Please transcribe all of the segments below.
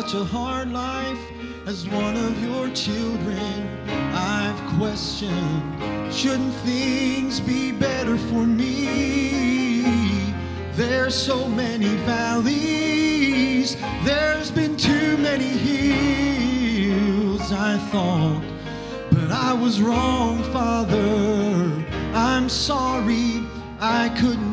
such a hard life as one of your children. I've questioned, shouldn't things be better for me? There's so many valleys, there's been too many hills, I thought. But I was wrong, Father. I'm sorry I couldn't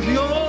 Dios.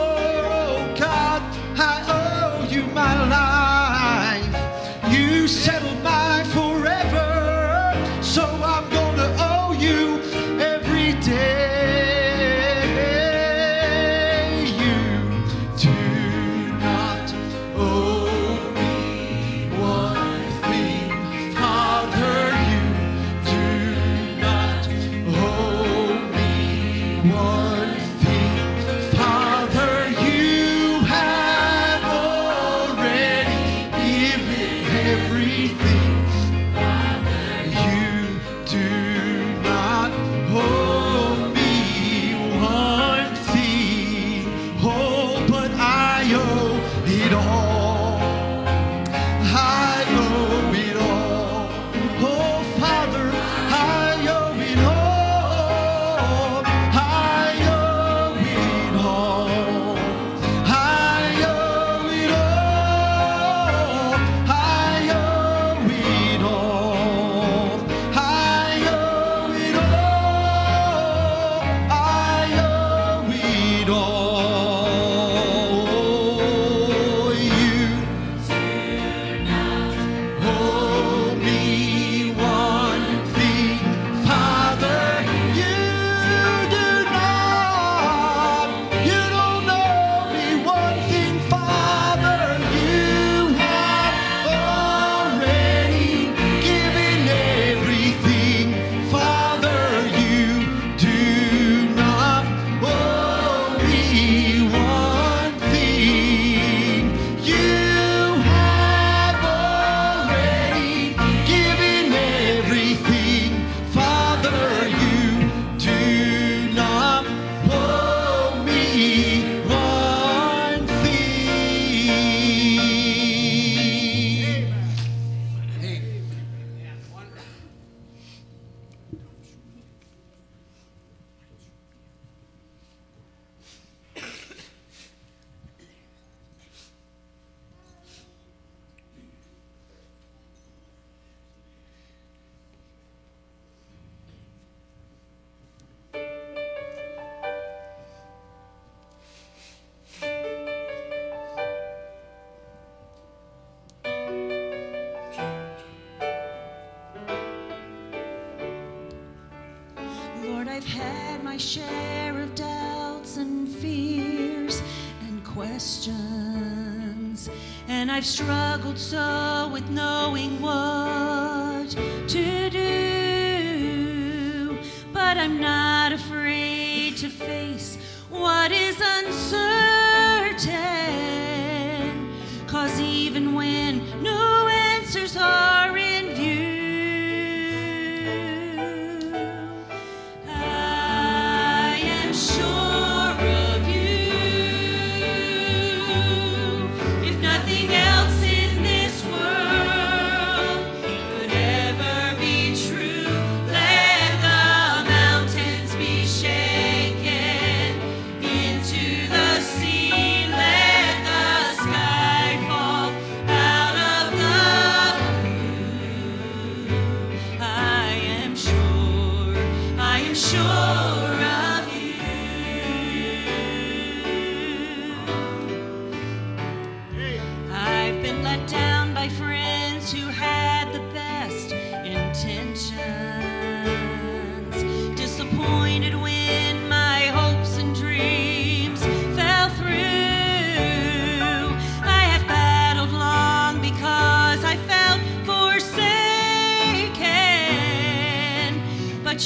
I've struggled so with knowing what.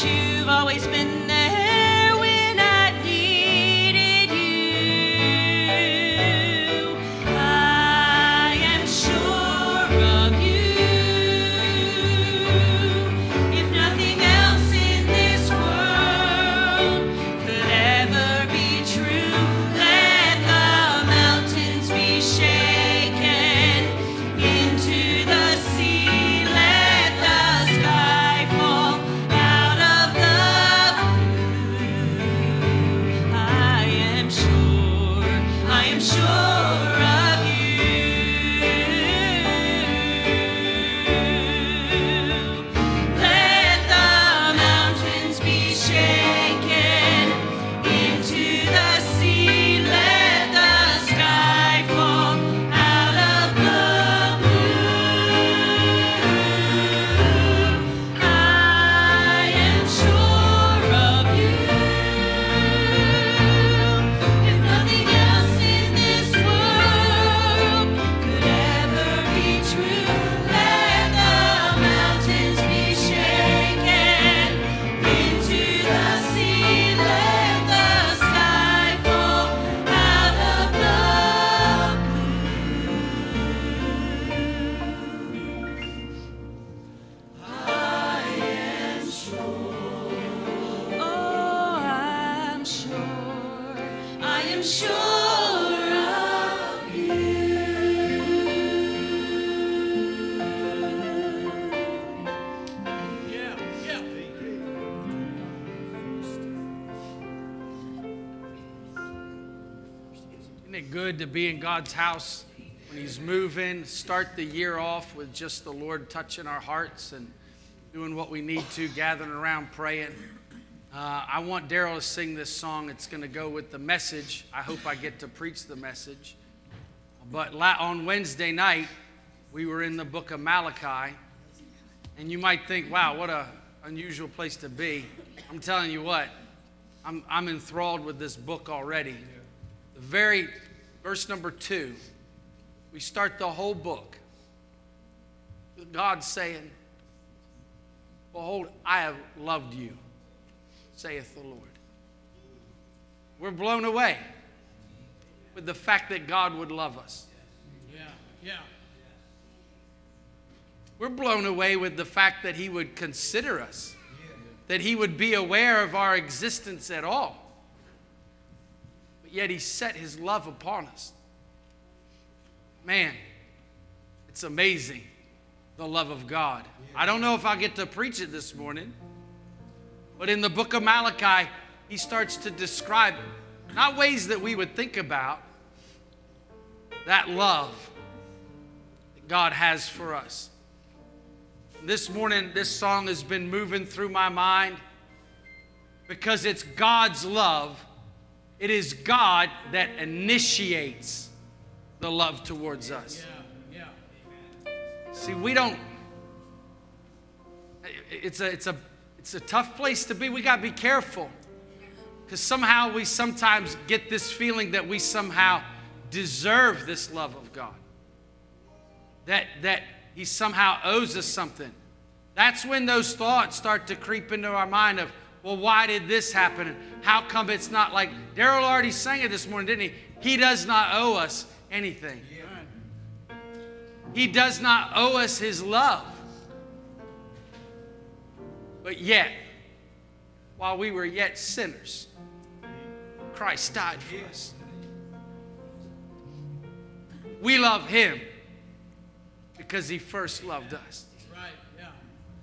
You've always been God's house when He's moving? Start the year off with just the Lord touching our hearts and doing what we need to, gathering around praying. Uh, I want Daryl to sing this song. It's going to go with the message. I hope I get to preach the message. But la- on Wednesday night, we were in the book of Malachi. And you might think, wow, what a unusual place to be. I'm telling you what, I'm, I'm enthralled with this book already. The very verse number two, we start the whole book with God saying, Behold, I have loved you, saith the Lord. We're blown away with the fact that God would love us. Yeah, yeah. We're blown away with the fact that He would consider us, that He would be aware of our existence at all. Yet He set His love upon us. Man, it's amazing the love of God. I don't know if I get to preach it this morning, but in the book of Malachi, He starts to describe not ways that we would think about that love that God has for us. This morning, this song has been moving through my mind because it's God's love. It is God that initiates the love towards us. Yeah, yeah. See, we don't. It's a, it's a, it's a tough place to be. We got to be careful because somehow we sometimes get this feeling that we somehow deserve this love of God. That, that He somehow owes us something. That's when those thoughts start to creep into our mind of, well, why did this happen? And how come it's not like Daryl already sang it this morning, didn't he? He does not owe us anything. He does not owe us his love. But yet, while we were yet sinners, Christ died for us. We love him because he first loved us. Right, yeah.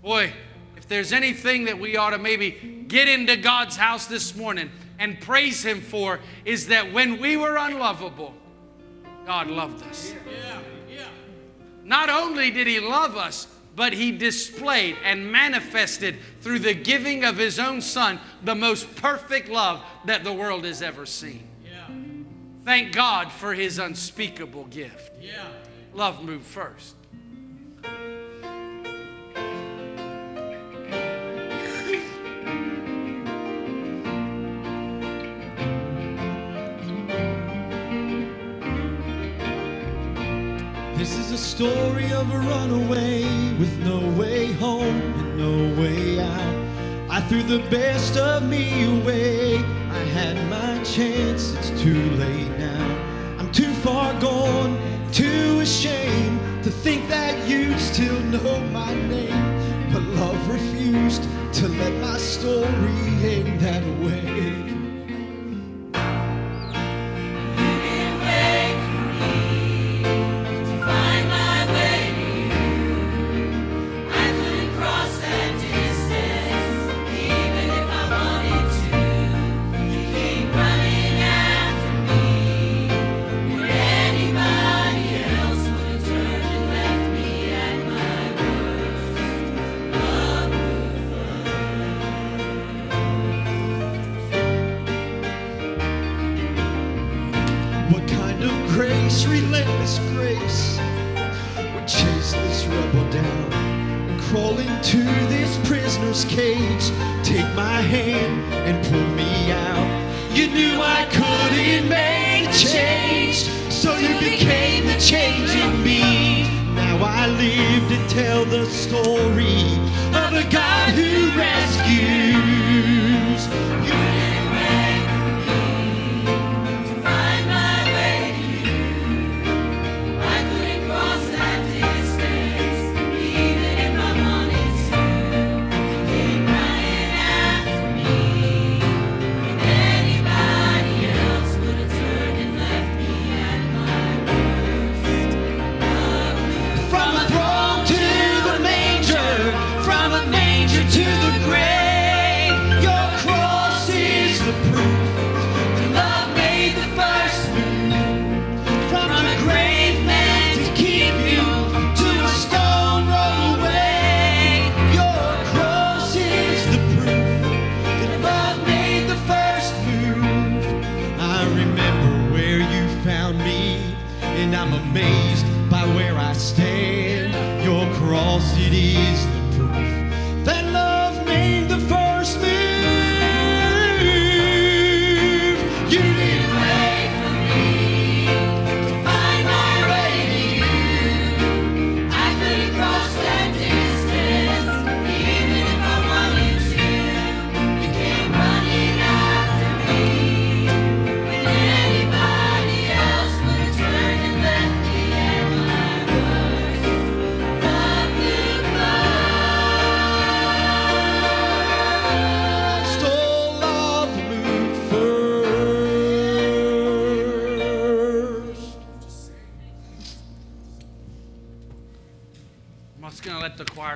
Boy, if there's anything that we ought to maybe get into God's house this morning and praise him for, is that when we were unlovable, God loved us. Yeah, yeah. Not only did he love us, but he displayed and manifested through the giving of his own son the most perfect love that the world has ever seen. Yeah, Thank God for his unspeakable gift. yeah. Love moved first. Story of a runaway with no way home and no way out. I threw the best of me away. I had my chance, it's too late now. I'm too far gone, too ashamed to think that you'd still know my name. But love refused to let my story end that way. And pull me out. You knew I couldn't make change, so you became the change in me. Now I live to tell the story of a God who rescues. You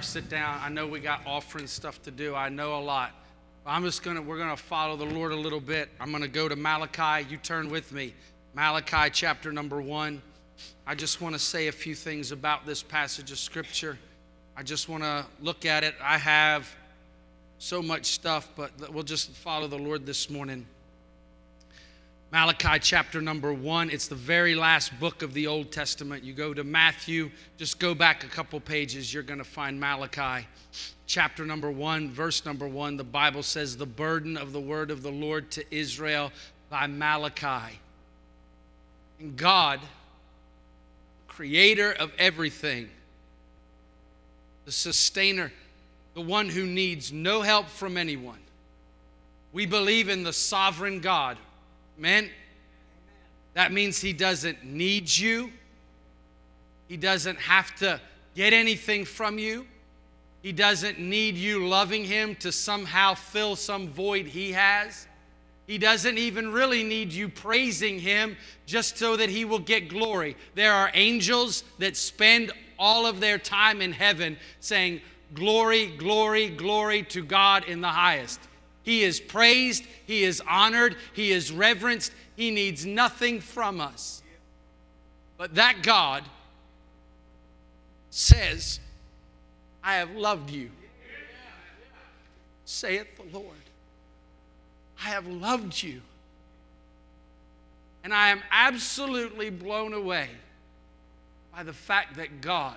sit down. I know we got offering stuff to do. I know a lot. I'm just to, we're to follow the Lord a little bit. I'm to go to Malachi. You turn with me. Malachi chapter number one. I just want to say a few things about this passage of scripture. I just want to look at it. I have so much stuff, but we'll just follow the Lord this morning. Malachi chapter number one. It's the very last book of the Old Testament. You go to Matthew, just go back a couple pages, you're going to find Malachi chapter number one, verse number one. The Bible says, The burden of the word of the Lord to Israel by Malachi. And God, creator of everything, the sustainer, the one who needs no help from anyone. We believe in the sovereign God. Amen. That means he doesn't need you. He doesn't have to get anything from you. He doesn't need you loving him to somehow fill some void he has. He doesn't even really need you praising him just so that he will get glory. There are angels that spend all of their time in heaven saying, Glory, glory, glory to God in the highest. He is praised, He is honored, He is reverenced. He needs nothing from us. But that God says, I have loved you. Saith the Lord. I have loved you. And I am absolutely blown away by the fact that God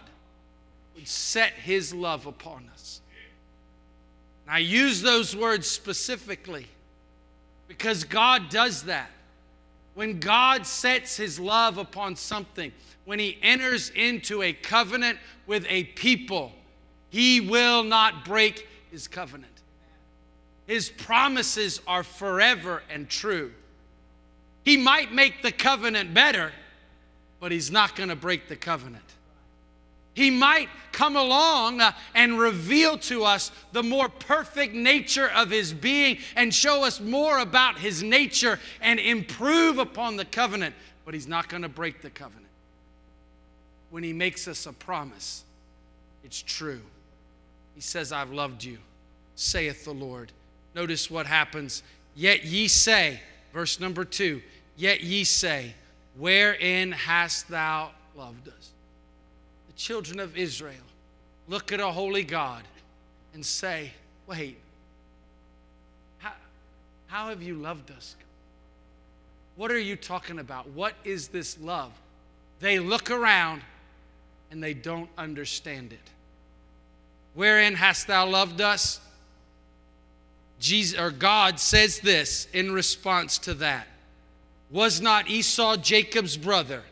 would set his love upon us. And I use those words specifically because God does that. When God sets his love upon something, when he enters into a covenant with a people, he will not break his covenant. His promises are forever and true. He might make the covenant better, but He's not going to break the covenant. He might come along uh, and reveal to us the more perfect nature of His being and show us more about His nature and improve upon the covenant, but He's not going to break the covenant. When He makes us a promise, it's true. He says, I've loved you, saith the Lord. Notice what happens. Yet ye say, verse number two, yet ye say, Wherein hast thou loved us? Children of Israel look at a holy God and say, Wait, how, how have you loved us? What are you talking about? What is this love? They look around and they don't understand it. Wherein hast thou loved us? Jesus or God says this in response to that. Was not Esau Jacob's brother?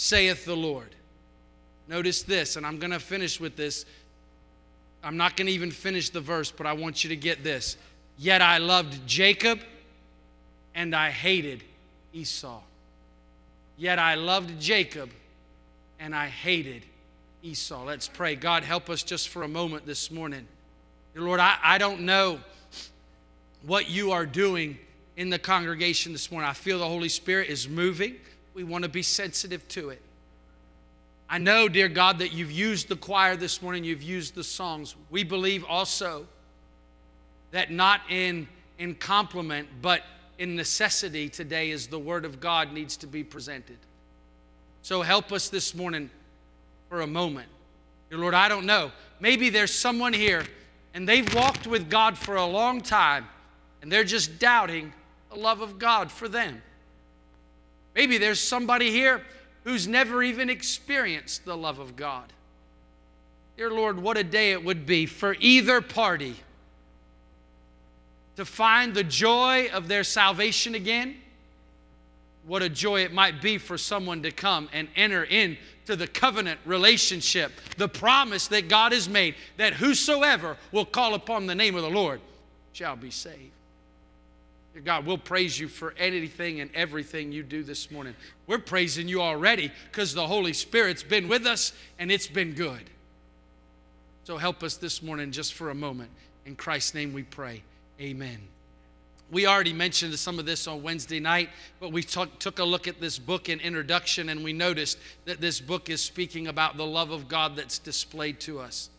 Saith the Lord. Notice this, and I'm going to finish with this. I'm not going to even finish the verse, but I want you to get this. Yet I loved Jacob and I hated Esau. Yet I loved Jacob and I hated Esau. Let's pray. God, help us just for a moment this morning. Dear Lord, I, I don't know what you are doing in the congregation this morning. I feel the Holy Spirit is moving. We want to be sensitive to it. I know, dear God, that you've used the choir this morning, you've used the songs. We believe also that not in, in compliment, but in necessity today is the Word of God needs to be presented. So help us this morning for a moment. Dear Lord, I don't know. Maybe there's someone here and they've walked with God for a long time and they're just doubting the love of God for them. Maybe there's somebody here who's never even experienced the love of God. Dear Lord, what a day it would be for either party to find the joy of their salvation again. What a joy it might be for someone to come and enter into the covenant relationship, the promise that God has made that whosoever will call upon the name of the Lord shall be saved. Dear God, we'll praise you for anything and everything you do this morning. We're praising you already because the Holy Spirit's been with us and it's been good. So help us this morning just for a moment. In Christ's name we pray. Amen. We already mentioned some of this on Wednesday night, but we took, took a look at this book in introduction and we noticed that this book is speaking about the love of God that's displayed to us.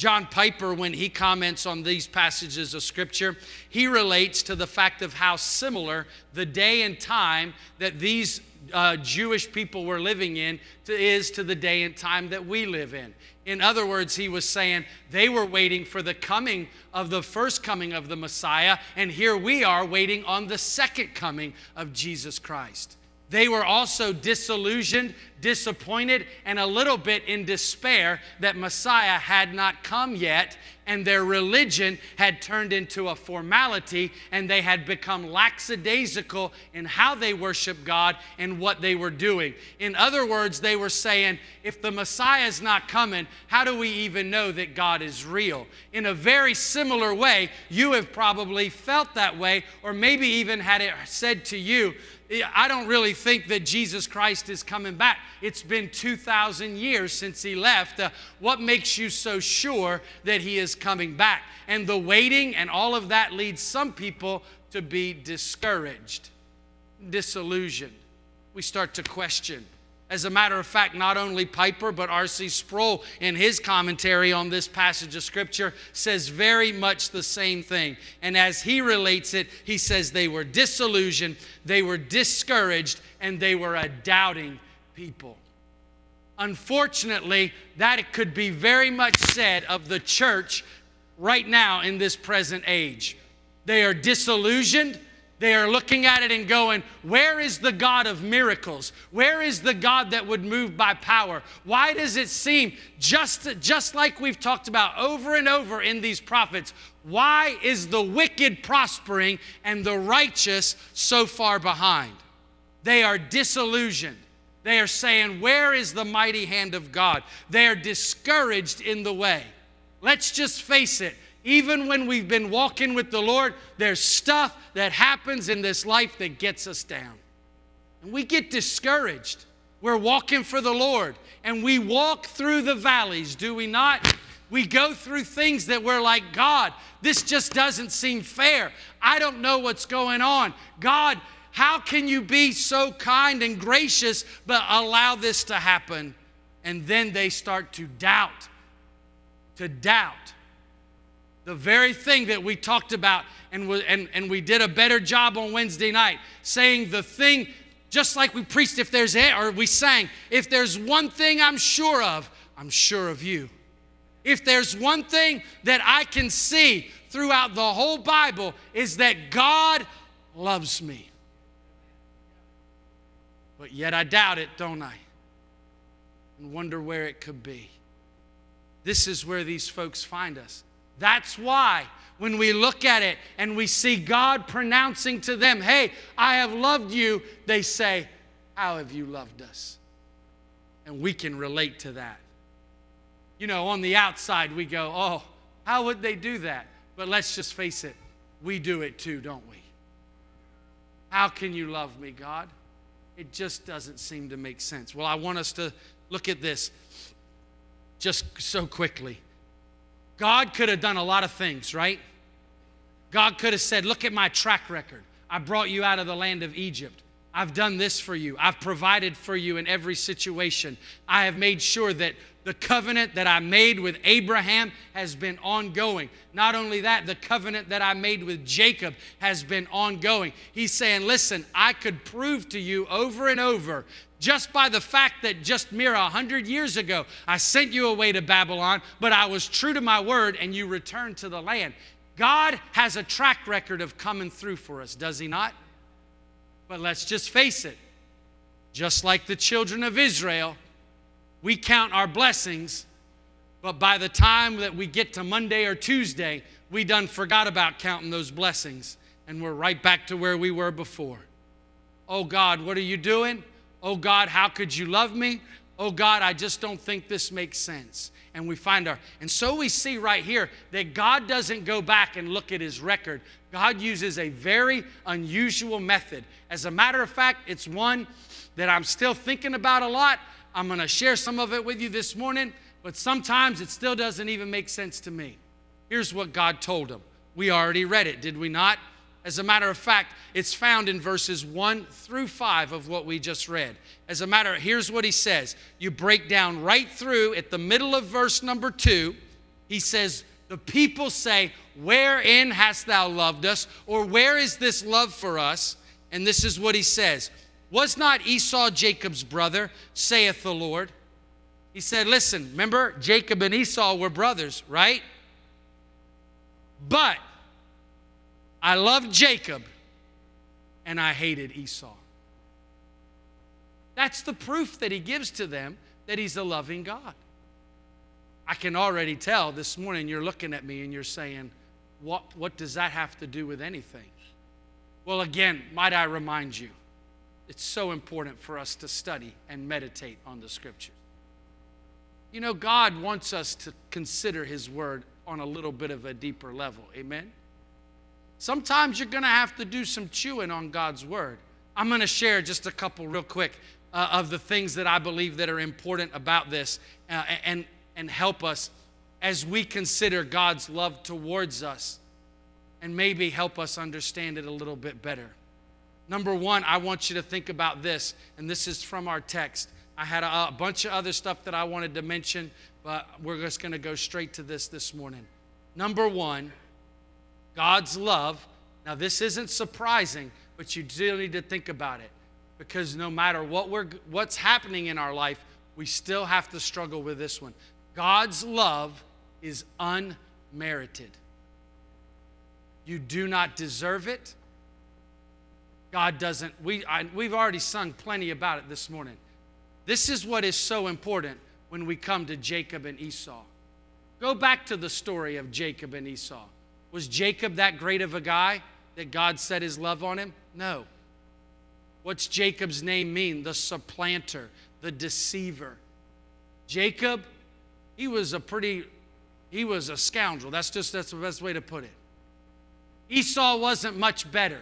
John Piper, when he comments on these passages of Scripture, he relates to the fact of how similar the day and time that these uh, Jewish people were living in to, is to the day and time that we live in. In other words, he was saying they were waiting for the coming of the first coming of the Messiah, and here we are waiting on the second coming of Jesus Christ. They were also disillusioned, disappointed, and a little bit in despair that Messiah had not come yet, and their religion had turned into a formality, and they had become lackadaisical in how they worship God and what they were doing. In other words, they were saying, if the Messiah is not coming, how do we even know that God is real? In a very similar way, you have probably felt that way, or maybe even had it said to you I don't really think that Jesus Christ is coming back. It's been 2,000 years since he left. Uh, what makes you so sure that he is coming back? And the waiting and all of that leads some people to be discouraged, disillusioned. We start to question. As a matter of fact, not only Piper, but R.C. Sproul, in his commentary on this passage of Scripture, says very much the same thing. And as he relates it, he says they were disillusioned, they were discouraged, and they were a doubting people. Unfortunately, that could be very much said of the church right now in this present age. They are disillusioned they are looking at it and going, Where is the God of miracles? Where is the God that would move by power? Why does it seem just, just like we've talked about over and over in these prophets? Why is the wicked prospering and the righteous so far behind? They are disillusioned. They are saying, Where is the mighty hand of God? They are discouraged in the way. Let's just face it even when we've been walking with the Lord, there's stuff that happens in this life that gets us down. And we get discouraged. We're walking for the Lord and we walk through the valleys, do we not? We go through things that we're like, God, this just doesn't seem fair. I don't know what's going on. God, how can you be so kind and gracious but allow this to happen? And then they start to doubt, to doubt the very thing that we talked about and we, and, and we did a better job on Wednesday night, saying the thing, just like we preached, if there's, or we sang, if there's one thing I'm sure of, I'm sure of you. If there's one thing that I can see throughout the whole Bible, is that God loves me. But yet I doubt it, don't I? And wonder where it could be. This is where these folks find us. That's why when we look at it and we see God pronouncing to them, Hey, I have loved you, they say, How have you loved us? And we can relate to that. You know, on the outside, we go, Oh, how would they do that? But let's just face it, we do it too, don't we? How can you love me, God? It just doesn't seem to make sense. Well, I want us to look at this just so quickly. God could have done a lot of things, right? God could have said, Look at my track record. I brought you out of the land of Egypt. I've done this for you. I've provided for you in every situation. I have made sure that the covenant that I made with Abraham has been ongoing. Not only that, the covenant that I made with Jacob has been ongoing. He's saying, Listen, I could prove to you over and over just by the fact that just mere a hundred years ago I sent you away to Babylon, but I was true to my word and you returned to the land. God has a track record of coming through for us, does He not? But let's just face it, just like the children of Israel, we count our blessings, but by the time that we get to Monday or Tuesday, we done forgot about counting those blessings and we're right back to where we were before. Oh God, what are you doing? Oh God, how could you love me? Oh God, I just don't think this makes sense. And we find our, and so we see right here that God doesn't go back and look at his record. God uses a very unusual method. As a matter of fact, it's one that I'm still thinking about a lot. I'm going to share some of it with you this morning, but sometimes it still doesn't even make sense to me. Here's what God told him. We already read it, did we not? As a matter of fact, it's found in verses 1 through 5 of what we just read. As a matter, of, here's what he says. You break down right through at the middle of verse number 2. He says, The people say, Wherein hast thou loved us? Or where is this love for us? And this is what he says Was not Esau Jacob's brother, saith the Lord? He said, Listen, remember, Jacob and Esau were brothers, right? But I loved Jacob and I hated Esau. That's the proof that he gives to them that he's a loving God. I can already tell this morning you're looking at me and you're saying, what, what does that have to do with anything? Well, again, might I remind you, it's so important for us to study and meditate on the scriptures. You know, God wants us to consider his word on a little bit of a deeper level. Amen? Sometimes you're going to have to do some chewing on God's word. I'm going to share just a couple real quick uh, of the things that I believe that are important about this uh, and, and help us as we consider God's love towards us and maybe help us understand it a little bit better. Number one, I want you to think about this, and this is from our text. I had a, a bunch of other stuff that I wanted to mention, but we're just going to go straight to this this morning. Number one, God's love. Now, this isn't surprising, but you do need to think about it because no matter what we're, what's happening in our life, we still have to struggle with this one. God's love is unmerited. You do not deserve it. God doesn't. We, I, we've already sung plenty about it this morning. This is what is so important when we come to Jacob and Esau. Go back to the story of Jacob and Esau. Was Jacob that great of a guy that God set his love on him? No. What's Jacob's name mean? The supplanter, the deceiver. Jacob, he was a pretty he was a scoundrel. That's just that's the best way to put it. Esau wasn't much better.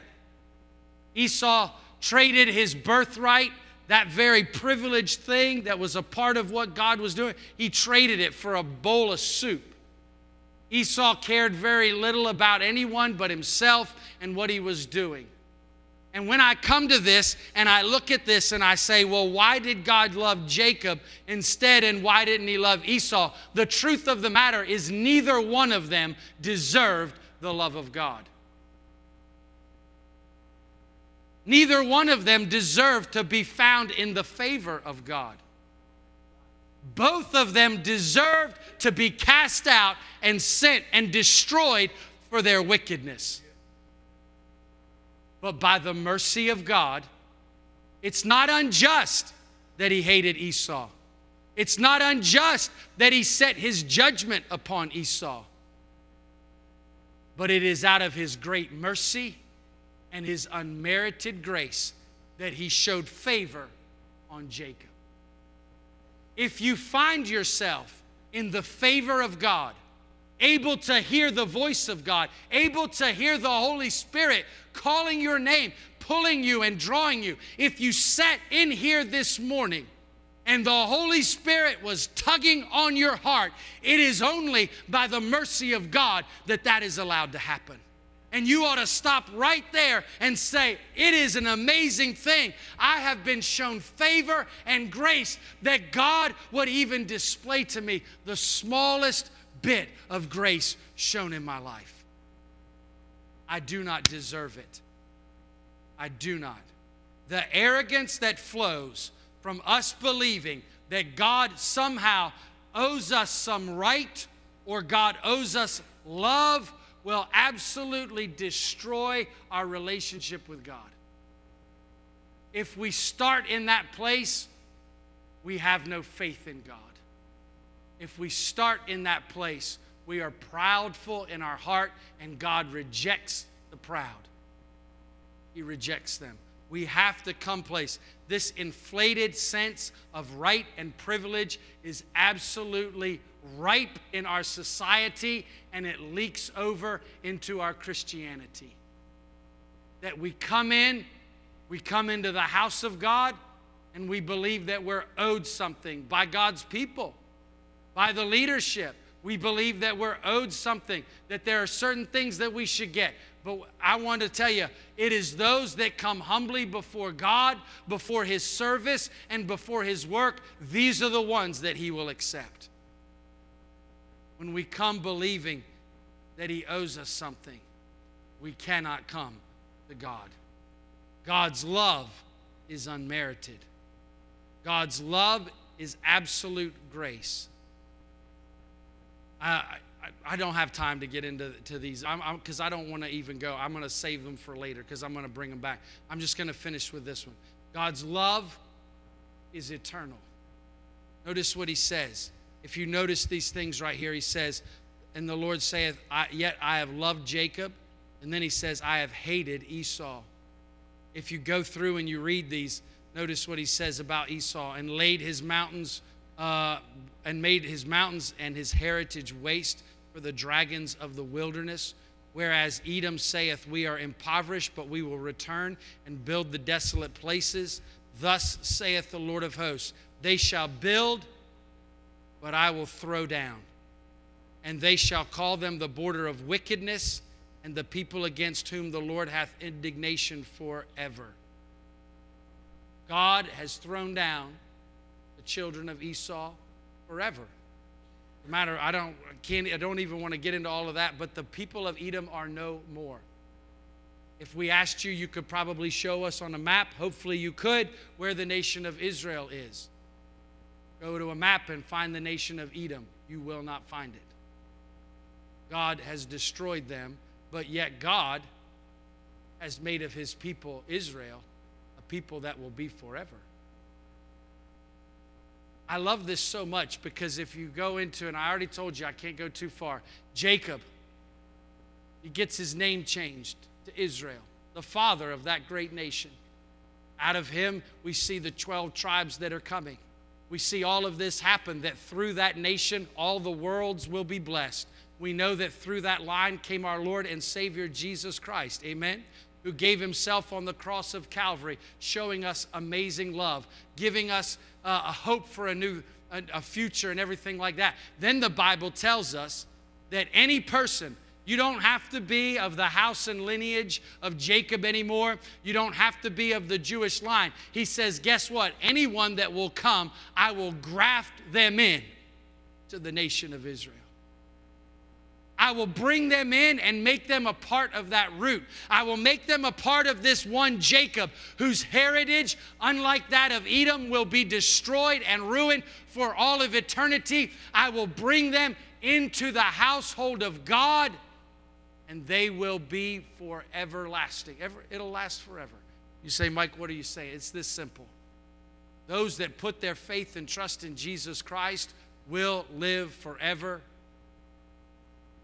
Esau traded his birthright, that very privileged thing that was a part of what God was doing, he traded it for a bowl of soup. Esau cared very little about anyone but himself and what he was doing. And when I come to this and I look at this and I say, well, why did God love Jacob instead and why didn't he love Esau? The truth of the matter is, neither one of them deserved the love of God. Neither one of them deserved to be found in the favor of God. Both of them deserved to be cast out and sent and destroyed for their wickedness. But by the mercy of God, it's not unjust that he hated Esau. It's not unjust that he set his judgment upon Esau. But it is out of his great mercy and his unmerited grace that he showed favor on Jacob. If you find yourself in the favor of God, able to hear the voice of God, able to hear the Holy Spirit calling your name, pulling you and drawing you, if you sat in here this morning and the Holy Spirit was tugging on your heart, it is only by the mercy of God that that is allowed to happen. And you ought to stop right there and say, It is an amazing thing. I have been shown favor and grace that God would even display to me the smallest bit of grace shown in my life. I do not deserve it. I do not. The arrogance that flows from us believing that God somehow owes us some right or God owes us love will absolutely destroy our relationship with God. If we start in that place, we have no faith in God. If we start in that place, we are proudful in our heart, and God rejects the proud. He rejects them. We have to come place. This inflated sense of right and privilege is absolutely ripe in our society and it leaks over into our Christianity. That we come in, we come into the house of God, and we believe that we're owed something by God's people, by the leadership. We believe that we're owed something, that there are certain things that we should get. But I want to tell you, it is those that come humbly before God, before His service, and before His work, these are the ones that He will accept. When we come believing that He owes us something, we cannot come to God. God's love is unmerited, God's love is absolute grace. I, I, I don't have time to get into to these because I don't want to even go. I'm going to save them for later because I'm going to bring them back. I'm just going to finish with this one. God's love is eternal. Notice what he says. If you notice these things right here, he says, And the Lord saith, I, Yet I have loved Jacob. And then he says, I have hated Esau. If you go through and you read these, notice what he says about Esau and laid his mountains uh, and made his mountains and his heritage waste for the dragons of the wilderness. Whereas Edom saith, We are impoverished, but we will return and build the desolate places. Thus saith the Lord of hosts, They shall build, but I will throw down. And they shall call them the border of wickedness, and the people against whom the Lord hath indignation forever. God has thrown down children of Esau forever. Matter, I don't, can't, I don't even want to get into all of that, but the people of Edom are no more. If we asked you, you could probably show us on a map, hopefully you could, where the nation of Israel is. Go to a map and find the nation of Edom. You will not find it. God has destroyed them, but yet God has made of his people, Israel, a people that will be forever. I love this so much because if you go into, and I already told you I can't go too far, Jacob, he gets his name changed to Israel, the father of that great nation. Out of him, we see the 12 tribes that are coming. We see all of this happen that through that nation, all the worlds will be blessed. We know that through that line came our Lord and Savior Jesus Christ. Amen who gave himself on the cross of Calvary, showing us amazing love, giving us uh, a hope for a new a, a future and everything like that. Then the Bible tells us that any person, you don't have to be of the house and lineage of Jacob anymore. You don't have to be of the Jewish line. He says, guess what? Anyone that will come, I will graft them in to the nation of Israel. I will bring them in and make them a part of that root. I will make them a part of this one Jacob, whose heritage, unlike that of Edom, will be destroyed and ruined for all of eternity. I will bring them into the household of God, and they will be for everlasting. Ever, it'll last forever. You say, Mike, what are you saying? It's this simple. Those that put their faith and trust in Jesus Christ will live forever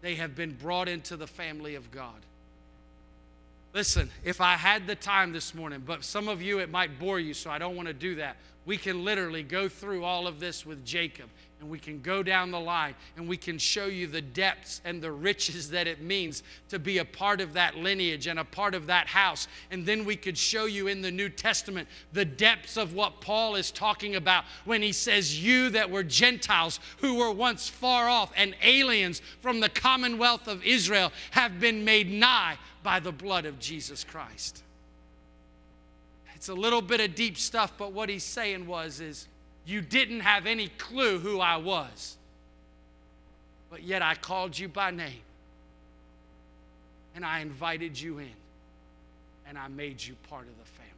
they have been brought into the family of God. Listen, if I had the time this morning, but some of you it might bore you, so I don't want to do that. We can literally go through all of this with Jacob and we can go down the line and we can show you the depths and the riches that it means to be a part of that lineage and a part of that house. And then we could show you in the New Testament the depths of what Paul is talking about when he says, You that were Gentiles who were once far off and aliens from the commonwealth of Israel have been made nigh by the blood of Jesus Christ. It's a little bit of deep stuff, but what he's saying was is you didn't have any clue who I was. But yet I called you by name. And I invited you in. And I made you part of the family.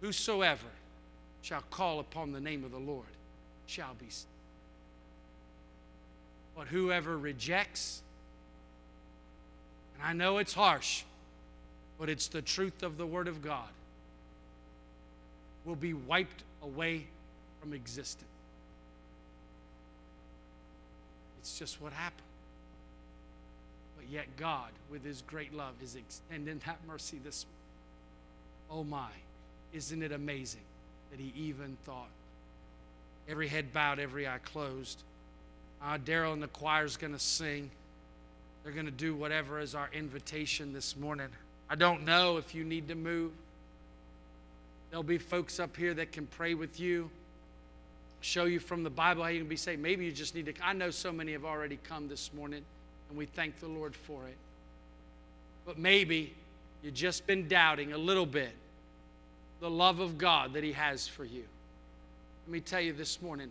Whosoever shall call upon the name of the Lord shall be saved. But whoever rejects, and I know it's harsh, but it's the truth of the Word of God will be wiped away from existence. It's just what happened. But yet, God, with His great love, is extending that mercy this Oh my, isn't it amazing that He even thought? Every head bowed, every eye closed. Uh, Daryl and the choir is going to sing. They're going to do whatever is our invitation this morning. I don't know if you need to move. There'll be folks up here that can pray with you, show you from the Bible how you can be saved. Maybe you just need to. I know so many have already come this morning, and we thank the Lord for it. But maybe you've just been doubting a little bit the love of God that He has for you. Let me tell you this morning,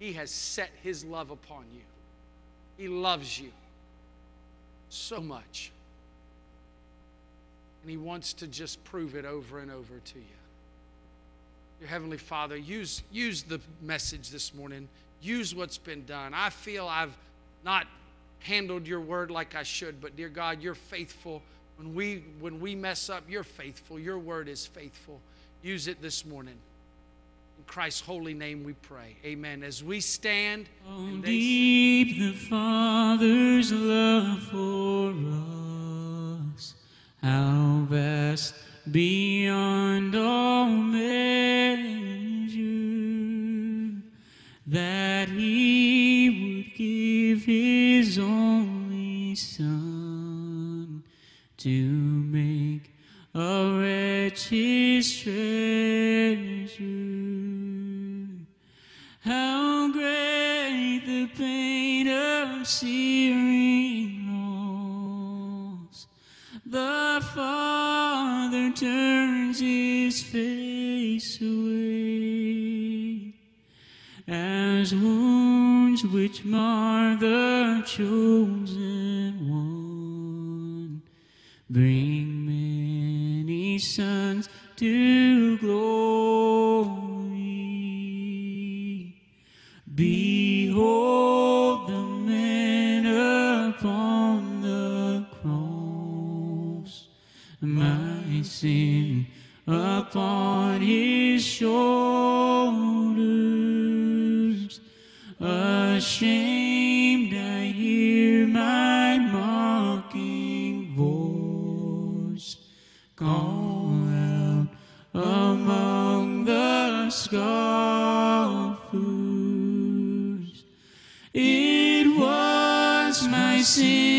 He has set His love upon you. He loves you so much. And He wants to just prove it over and over to you. Your Heavenly Father, use, use the message this morning. Use what's been done. I feel I've not handled your word like I should, but dear God, you're faithful. When we, when we mess up, you're faithful. Your word is faithful. Use it this morning. In Christ's holy name we pray. Amen. As we stand, they deep the Father's love for us, how vast beyond all measure, give His only Son to make a wretch His treasure. How great the pain of searing loss! The Father turns his face away as wounds which mar the chosen one bring many sons to glory. Behold the man upon the cross, my sin upon his shoulders. Ashamed, I hear my mocking voice call out among the scoffers. It was my sin.